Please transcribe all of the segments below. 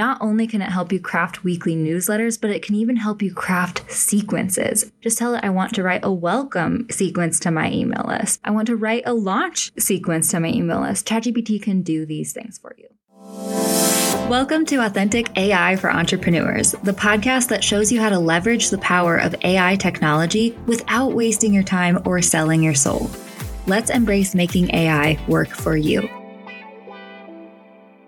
Not only can it help you craft weekly newsletters, but it can even help you craft sequences. Just tell it, I want to write a welcome sequence to my email list. I want to write a launch sequence to my email list. ChatGPT can do these things for you. Welcome to Authentic AI for Entrepreneurs, the podcast that shows you how to leverage the power of AI technology without wasting your time or selling your soul. Let's embrace making AI work for you.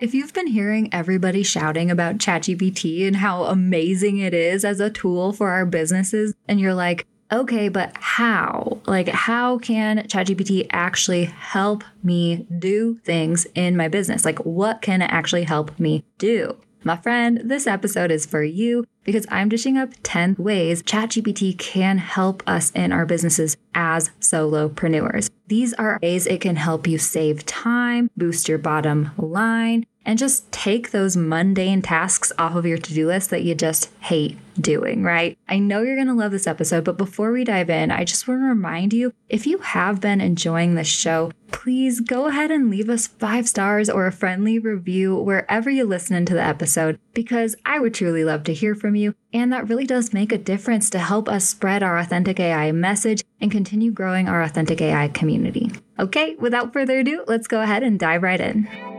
If you've been hearing everybody shouting about ChatGPT and how amazing it is as a tool for our businesses, and you're like, okay, but how? Like, how can ChatGPT actually help me do things in my business? Like, what can it actually help me do? My friend, this episode is for you because I'm dishing up 10 ways ChatGPT can help us in our businesses as solopreneurs. These are ways it can help you save time, boost your bottom line, and just take those mundane tasks off of your to do list that you just hate doing, right? I know you're going to love this episode, but before we dive in, I just want to remind you if you have been enjoying this show, please go ahead and leave us five stars or a friendly review wherever you listen into the episode, because I would truly love to hear from you. And that really does make a difference to help us spread our authentic AI message and continue growing our authentic AI community. Okay, without further ado, let's go ahead and dive right in.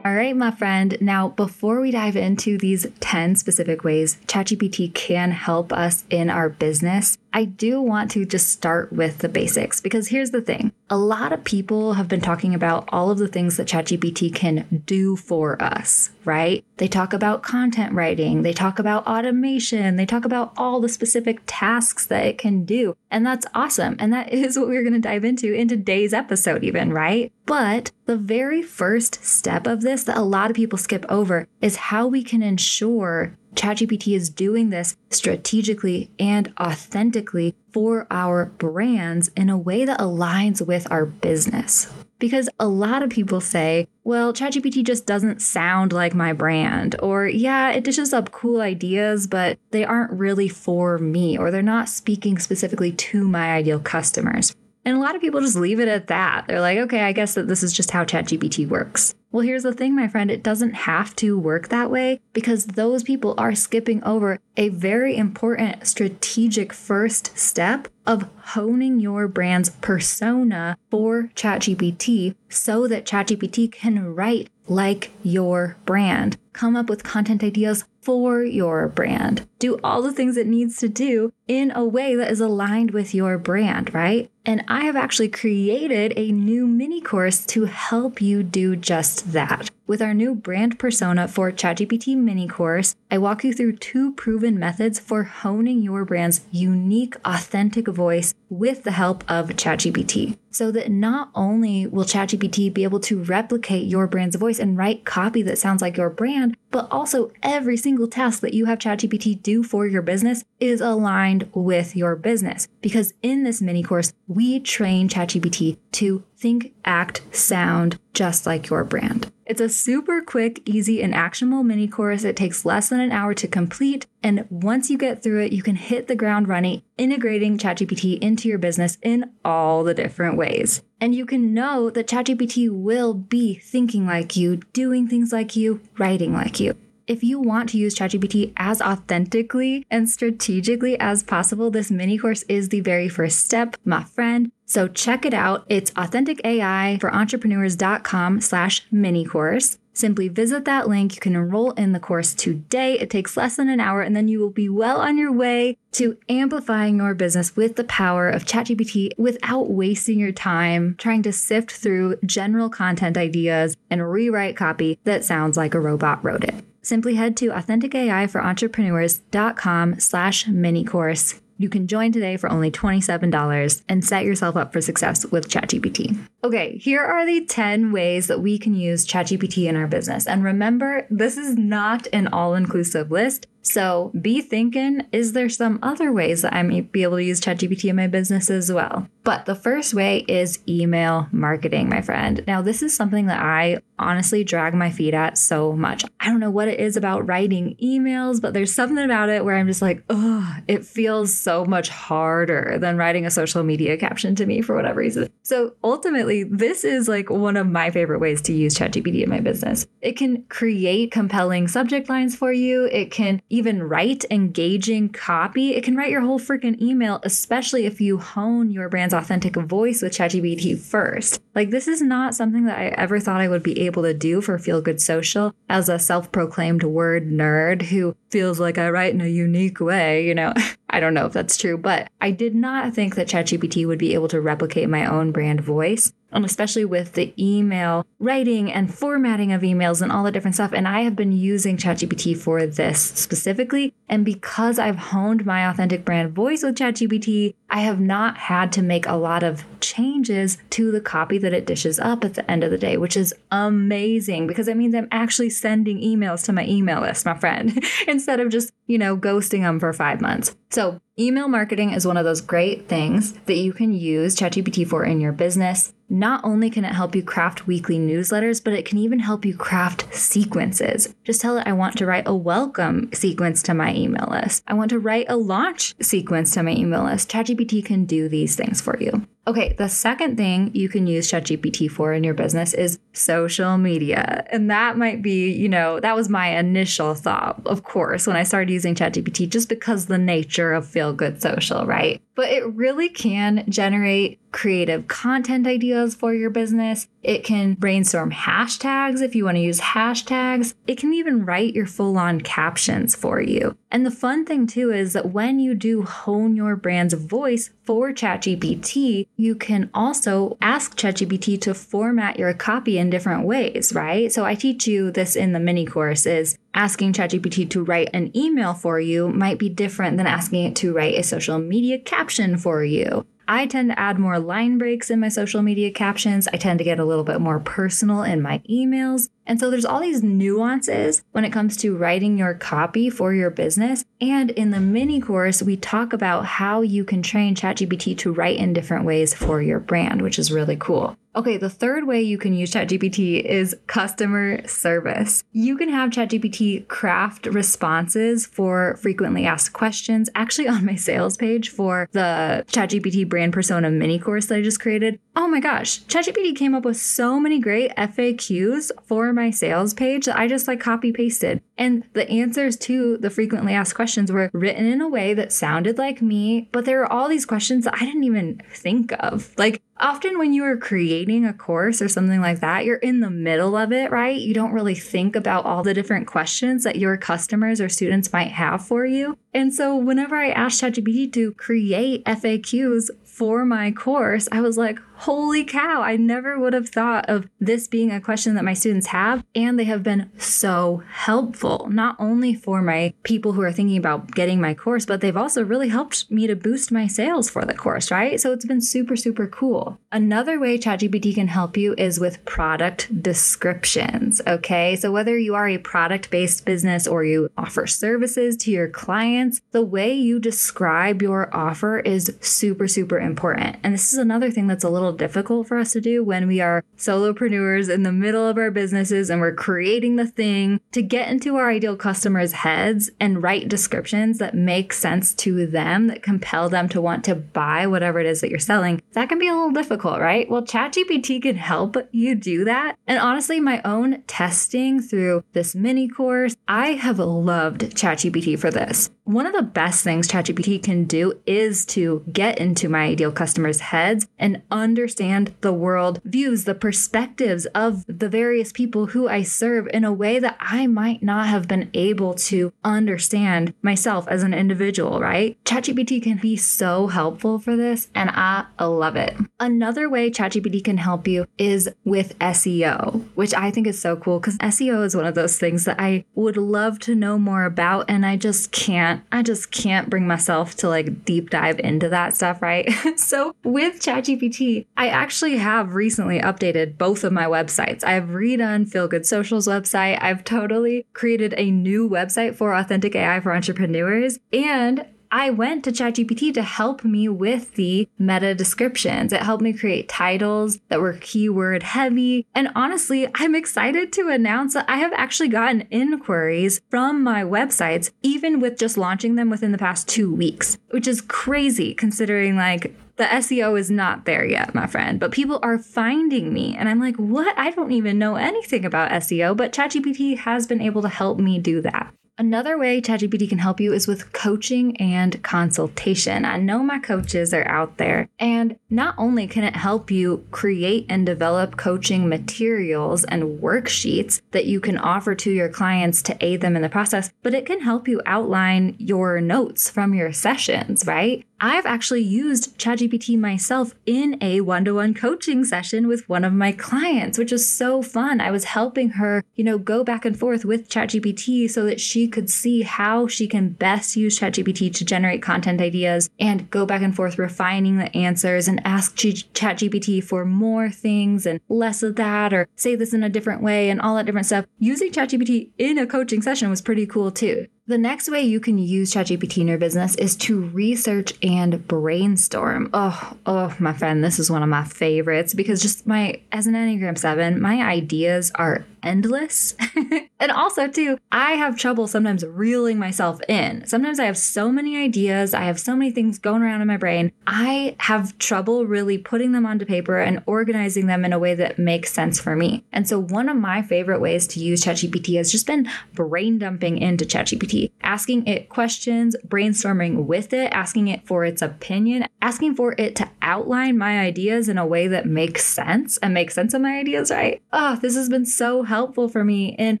All right, my friend. Now, before we dive into these 10 specific ways ChatGPT can help us in our business, I do want to just start with the basics because here's the thing. A lot of people have been talking about all of the things that ChatGPT can do for us, right? They talk about content writing, they talk about automation, they talk about all the specific tasks that it can do. And that's awesome. And that is what we're going to dive into in today's episode, even, right? But the very first step of this that a lot of people skip over is how we can ensure ChatGPT is doing this strategically and authentically for our brands in a way that aligns with our business. Because a lot of people say, well, ChatGPT just doesn't sound like my brand. Or, yeah, it dishes up cool ideas, but they aren't really for me, or they're not speaking specifically to my ideal customers. And a lot of people just leave it at that. They're like, okay, I guess that this is just how ChatGPT works. Well, here's the thing, my friend, it doesn't have to work that way because those people are skipping over a very important strategic first step of honing your brand's persona for ChatGPT so that ChatGPT can write like your brand, come up with content ideas for your brand, do all the things it needs to do in a way that is aligned with your brand, right? And I have actually created a new mini course to help you do just that. With our new brand persona for ChatGPT mini course, I walk you through two proven methods for honing your brand's unique, authentic voice with the help of ChatGPT so that not only will ChatGPT be able to replicate your brand's voice and write copy that sounds like your brand, but also every single task that you have ChatGPT do for your business is aligned with your business. Because in this mini course, we train ChatGPT to think, act, sound just like your brand. It's a super quick, easy, and actionable mini course. It takes less than an hour to complete. And once you get through it, you can hit the ground running, integrating ChatGPT into your business in all the different ways. And you can know that ChatGPT will be thinking like you, doing things like you, writing like you. If you want to use ChatGPT as authentically and strategically as possible, this mini course is the very first step, my friend. So check it out. It's authenticaiforentrepreneurs.com slash mini course. Simply visit that link. You can enroll in the course today. It takes less than an hour, and then you will be well on your way to amplifying your business with the power of ChatGPT without wasting your time trying to sift through general content ideas and rewrite copy that sounds like a robot wrote it. Simply head to authenticaiforentrepreneurs.com slash mini course you can join today for only $27 and set yourself up for success with ChatGPT. Okay, here are the 10 ways that we can use ChatGPT in our business. And remember, this is not an all inclusive list. So be thinking, is there some other ways that I may be able to use ChatGPT in my business as well? But the first way is email marketing, my friend. Now, this is something that I honestly drag my feet at so much. I don't know what it is about writing emails, but there's something about it where I'm just like, oh, it feels so much harder than writing a social media caption to me for whatever reason. So ultimately, this is like one of my favorite ways to use ChatGPT in my business. It can create compelling subject lines for you. It can even write engaging copy. It can write your whole freaking email, especially if you hone your brand's authentic voice with ChatGPT first. Like, this is not something that I ever thought I would be able to do for Feel Good Social as a self proclaimed word nerd who feels like I write in a unique way, you know. I don't know if that's true, but I did not think that ChatGPT would be able to replicate my own brand voice and especially with the email writing and formatting of emails and all the different stuff. And I have been using ChatGPT for this specifically. And because I've honed my authentic brand voice with ChatGPT, I have not had to make a lot of changes to the copy that it dishes up at the end of the day, which is amazing because it means I'm actually sending emails to my email list, my friend, instead of just, you know, ghosting them for five months. So Email marketing is one of those great things that you can use ChatGPT for in your business. Not only can it help you craft weekly newsletters, but it can even help you craft sequences. Just tell it, I want to write a welcome sequence to my email list. I want to write a launch sequence to my email list. ChatGPT can do these things for you. Okay, the second thing you can use ChatGPT for in your business is social media. And that might be, you know, that was my initial thought, of course, when I started using ChatGPT, just because the nature of feel good social, right? But it really can generate creative content ideas for your business. It can brainstorm hashtags if you want to use hashtags. It can even write your full on captions for you. And the fun thing too is that when you do hone your brand's voice for ChatGPT, you can also ask ChatGPT to format your copy in different ways, right? So I teach you this in the mini course is asking ChatGPT to write an email for you might be different than asking it to write a social media caption for you. I tend to add more line breaks in my social media captions. I tend to get a little bit more personal in my emails. And so there's all these nuances when it comes to writing your copy for your business. And in the mini course, we talk about how you can train ChatGPT to write in different ways for your brand, which is really cool. Okay, the third way you can use ChatGPT is customer service. You can have ChatGPT craft responses for frequently asked questions. Actually, on my sales page for the ChatGPT brand persona mini course that I just created, oh my gosh, ChatGPT came up with so many great FAQs for my sales page that I just like copy pasted. And the answers to the frequently asked questions were written in a way that sounded like me, but there are all these questions that I didn't even think of. Like often when you are creating a course or something like that, you're in the middle of it, right? You don't really think about all the different questions that your customers or students might have for you. And so whenever I asked ChatGPT to create FAQs for my course, I was like, holy cow, I never would have thought of this being a question that my students have. And they have been so helpful, not only for my people who are thinking about getting my course, but they've also really helped me to boost my sales for the course, right? So it's been super, super cool. Another way ChatGPT can help you is with product descriptions. Okay. So whether you are a product based business or you offer services to your clients, the way you describe your offer is super, super important. And this is another thing that's a little difficult for us to do when we are solopreneurs in the middle of our businesses and we're creating the thing to get into our ideal customers' heads and write descriptions that make sense to them, that compel them to want to buy whatever it is that you're selling. That can be a little difficult, right? Well, ChatGPT can help you do that. And honestly, my own testing through this mini course, I have loved ChatGPT for this. One of the best things ChatGPT can do is to get into my ideal customers' heads and understand the world views, the perspectives of the various people who I serve in a way that I might not have been able to understand myself as an individual, right? ChatGPT can be so helpful for this, and I love it. Another way ChatGPT can help you is with SEO, which I think is so cool because SEO is one of those things that I would love to know more about, and I just can't can't, I just can't bring myself to like deep dive into that stuff, right? so with ChatGPT, I actually have recently updated both of my websites. I've redone Feel Good Social's website. I've totally created a new website for Authentic AI for Entrepreneurs. And I went to ChatGPT to help me with the meta descriptions. It helped me create titles that were keyword heavy. And honestly, I'm excited to announce that I have actually gotten inquiries from my websites, even with just launching them within the past two weeks, which is crazy considering like the SEO is not there yet, my friend, but people are finding me. And I'm like, what? I don't even know anything about SEO, but ChatGPT has been able to help me do that. Another way ChatGPT can help you is with coaching and consultation. I know my coaches are out there, and not only can it help you create and develop coaching materials and worksheets that you can offer to your clients to aid them in the process, but it can help you outline your notes from your sessions, right? I've actually used ChatGPT myself in a one to one coaching session with one of my clients, which is so fun. I was helping her, you know, go back and forth with ChatGPT so that she could see how she can best use ChatGPT to generate content ideas and go back and forth refining the answers and ask ChatGPT for more things and less of that or say this in a different way and all that different stuff. Using ChatGPT in a coaching session was pretty cool too. The next way you can use ChatGPT in your business is to research and brainstorm. Oh, oh, my friend, this is one of my favorites because just my, as an Enneagram 7, my ideas are endless. and also, too, I have trouble sometimes reeling myself in. Sometimes I have so many ideas, I have so many things going around in my brain. I have trouble really putting them onto paper and organizing them in a way that makes sense for me. And so, one of my favorite ways to use ChatGPT has just been brain dumping into ChatGPT asking it questions, brainstorming with it, asking it for its opinion, asking for it to outline my ideas in a way that makes sense and makes sense of my ideas, right? Oh, this has been so helpful for me in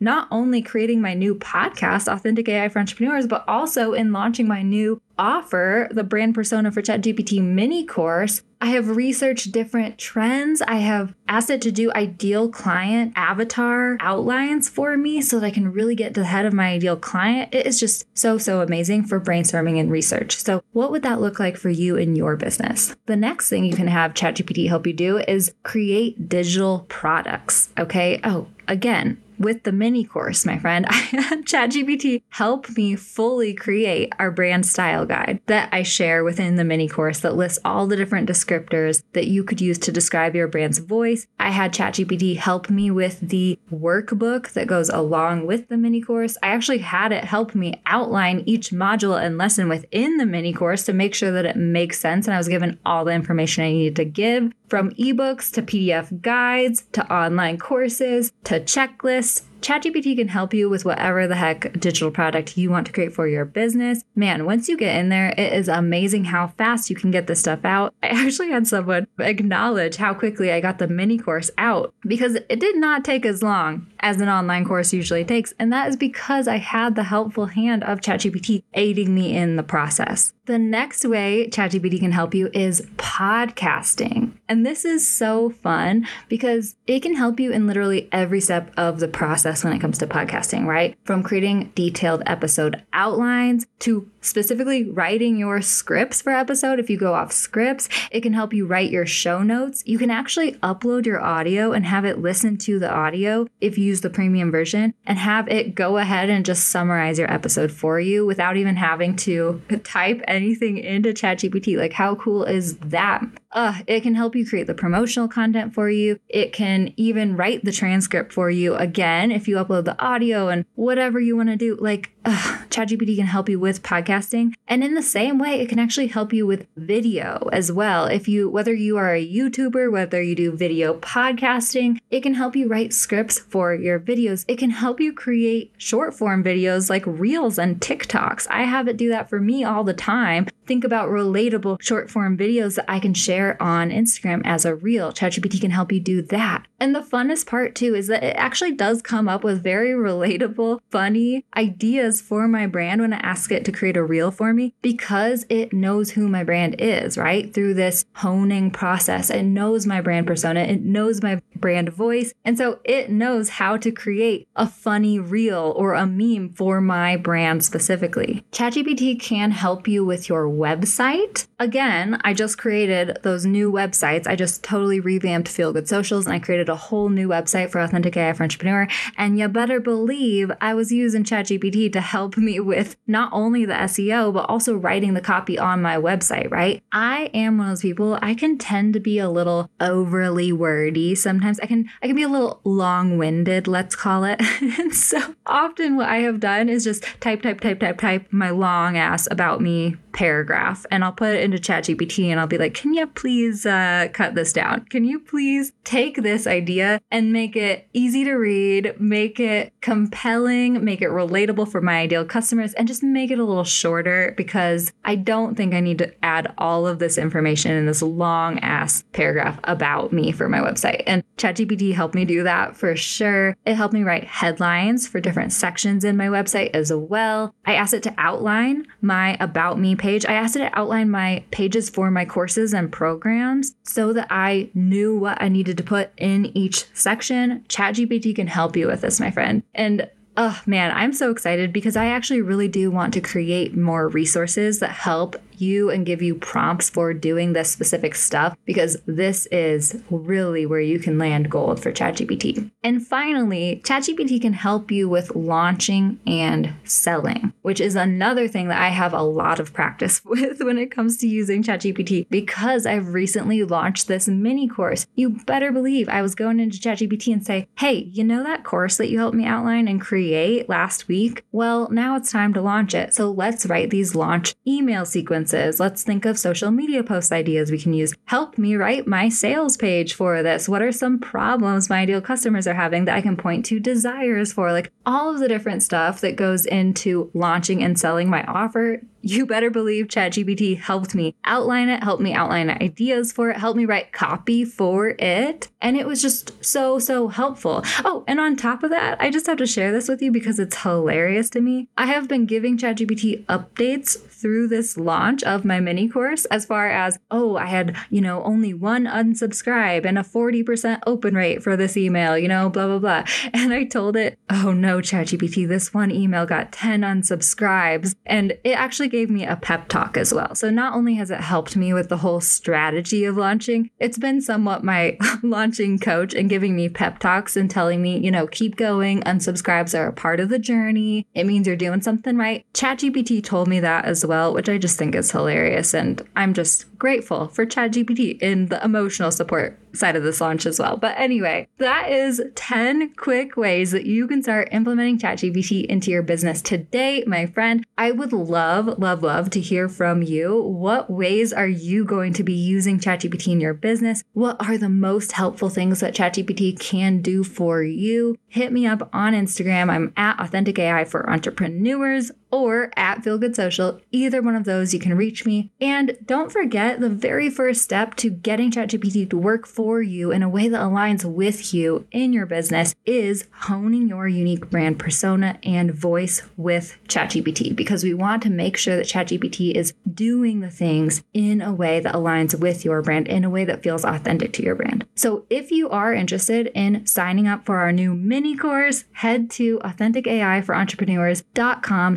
not only creating my new podcast, Authentic AI for Entrepreneurs, but also in launching my new offer, the brand persona for ChatGPT mini course, I have researched different trends. I have asked it to do ideal client avatar outlines for me so that I can really get to the head of my ideal client. It is just so, so amazing for brainstorming and research. So, what would that look like for you in your business? The next thing you can have ChatGPT help you do is create digital products. Okay. Oh, again, with the mini course, my friend, I had ChatGPT help me fully create our brand style guide that I share within the mini course that lists all the different descriptors that you could use to describe your brand's voice. I had ChatGPT help me with the workbook that goes along with the mini course. I actually had it help me outline each module and lesson within the mini course to make sure that it makes sense and I was given all the information I needed to give from ebooks to PDF guides to online courses to checklists ChatGPT can help you with whatever the heck digital product you want to create for your business. Man, once you get in there, it is amazing how fast you can get this stuff out. I actually had someone acknowledge how quickly I got the mini course out because it did not take as long as an online course usually takes. And that is because I had the helpful hand of ChatGPT aiding me in the process. The next way ChatGPT can help you is podcasting. And this is so fun because it can help you in literally every step of the process when it comes to podcasting, right? From creating detailed episode outlines to specifically writing your scripts for episode. If you go off scripts, it can help you write your show notes. You can actually upload your audio and have it listen to the audio if you use the premium version and have it go ahead and just summarize your episode for you without even having to type anything into ChatGPT. Like, how cool is that? Uh, it can help you create the promotional content for you. It can even write the transcript for you again if you upload the audio and whatever you want to do. Like, uh, ChatGPT can help you with podcasting. And in the same way, it can actually help you with video as well. If you, whether you are a YouTuber, whether you do video podcasting, it can help you write scripts for your videos. It can help you create short form videos like Reels and TikToks. I have it do that for me all the time. Think about relatable short form videos that I can share on Instagram as a reel. ChatGPT can help you do that. And the funnest part too is that it actually does come up with very relatable, funny ideas for my brand when I ask it to create a reel for me because it knows who my brand is, right? Through this honing process, it knows my brand persona, it knows my brand voice. And so it knows how to create a funny reel or a meme for my brand specifically. ChatGPT can help you with your website. Again, I just created those new websites. I just totally revamped Feel Good Socials and I created a whole new website for Authentic AI for Entrepreneur. And you better believe I was using ChatGPT to help me with not only the SEO, but also writing the copy on my website, right? I am one of those people, I can tend to be a little overly wordy. Sometimes I can I can be a little long-winded, let's call it. and so often what I have done is just type, type, type, type, type my long ass about me paragraph and I'll put it into ChatGPT and I'll be like, can you please uh, cut this down? Can you please take this idea and make it easy to read, make it compelling, make it relatable for my ideal customers, and just make it a little shorter because I don't think I need to add all of this information in this long ass paragraph about me for my website. And ChatGPT helped me do that for sure. It helped me write headlines for different sections in my website as well. I asked it to outline my about me page. I asked it to outline my pages for my courses and programs so that I knew what I needed to put in each section. ChatGPT can help you with this, my friend. And oh man, I'm so excited because I actually really do want to create more resources that help you and give you prompts for doing this specific stuff because this is really where you can land gold for ChatGPT. And finally, ChatGPT can help you with launching and selling, which is another thing that I have a lot of practice with when it comes to using ChatGPT because I've recently launched this mini course. You better believe I was going into ChatGPT and say, "Hey, you know that course that you helped me outline and create last week? Well, now it's time to launch it. So let's write these launch email sequences Let's think of social media post ideas we can use. Help me write my sales page for this. What are some problems my ideal customers are having that I can point to desires for? Like all of the different stuff that goes into launching and selling my offer you better believe ChatGPT helped me outline it, helped me outline ideas for it, helped me write copy for it. And it was just so, so helpful. Oh, and on top of that, I just have to share this with you because it's hilarious to me. I have been giving ChatGPT updates through this launch of my mini course as far as, oh, I had, you know, only one unsubscribe and a 40% open rate for this email, you know, blah, blah, blah. And I told it, oh no, ChatGPT, this one email got 10 unsubscribes. And it actually gave me a pep talk as well. So not only has it helped me with the whole strategy of launching, it's been somewhat my launching coach and giving me pep talks and telling me, you know, keep going. Unsubscribes are a part of the journey. It means you're doing something right. ChatGPT told me that as well, which I just think is hilarious. And I'm just grateful for ChatGPT in the emotional support side of this launch as well. But anyway, that is 10 quick ways that you can start implementing ChatGPT into your business today, my friend. I would love, love, love to hear from you. What ways are you going to be using ChatGPT in your business? What are the most helpful things that ChatGPT can do for you? Hit me up on Instagram. I'm at Authentic AI for Entrepreneurs or at Feel Good Social. Either one of those, you can reach me. And don't forget the very first step to getting ChatGPT to work for you in a way that aligns with you in your business is honing your unique brand persona and voice with ChatGPT because we want to make sure that ChatGPT is doing the things in a way that aligns with your brand, in a way that feels authentic to your brand. So if you are interested in signing up for our new mini course, head to AuthenticAI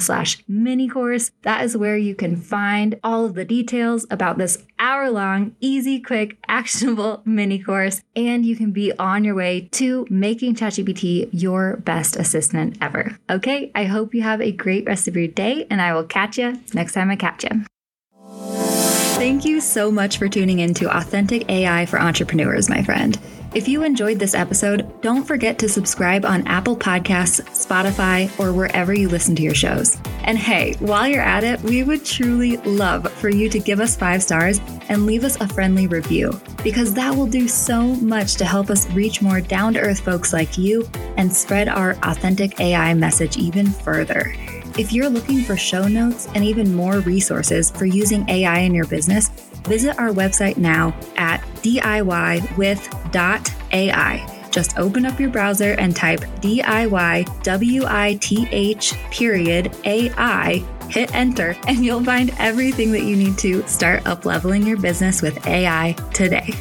slash slash mini course. That is where you can find all of the details about this hour long, easy, quick, actionable mini course. And you can be on your way to making ChatGPT your best assistant ever. Okay, I hope you have a great rest of your day, and I will catch you next time I catch you. Thank you so much for tuning in to Authentic AI for Entrepreneurs, my friend. If you enjoyed this episode, don't forget to subscribe on Apple Podcasts, Spotify, or wherever you listen to your shows. And hey, while you're at it, we would truly love for you to give us five stars and leave us a friendly review, because that will do so much to help us reach more down to earth folks like you and spread our authentic AI message even further. If you're looking for show notes and even more resources for using AI in your business, visit our website now at DIYwith.ai. Just open up your browser and type DIYWITH period AI, hit enter, and you'll find everything that you need to start up leveling your business with AI today.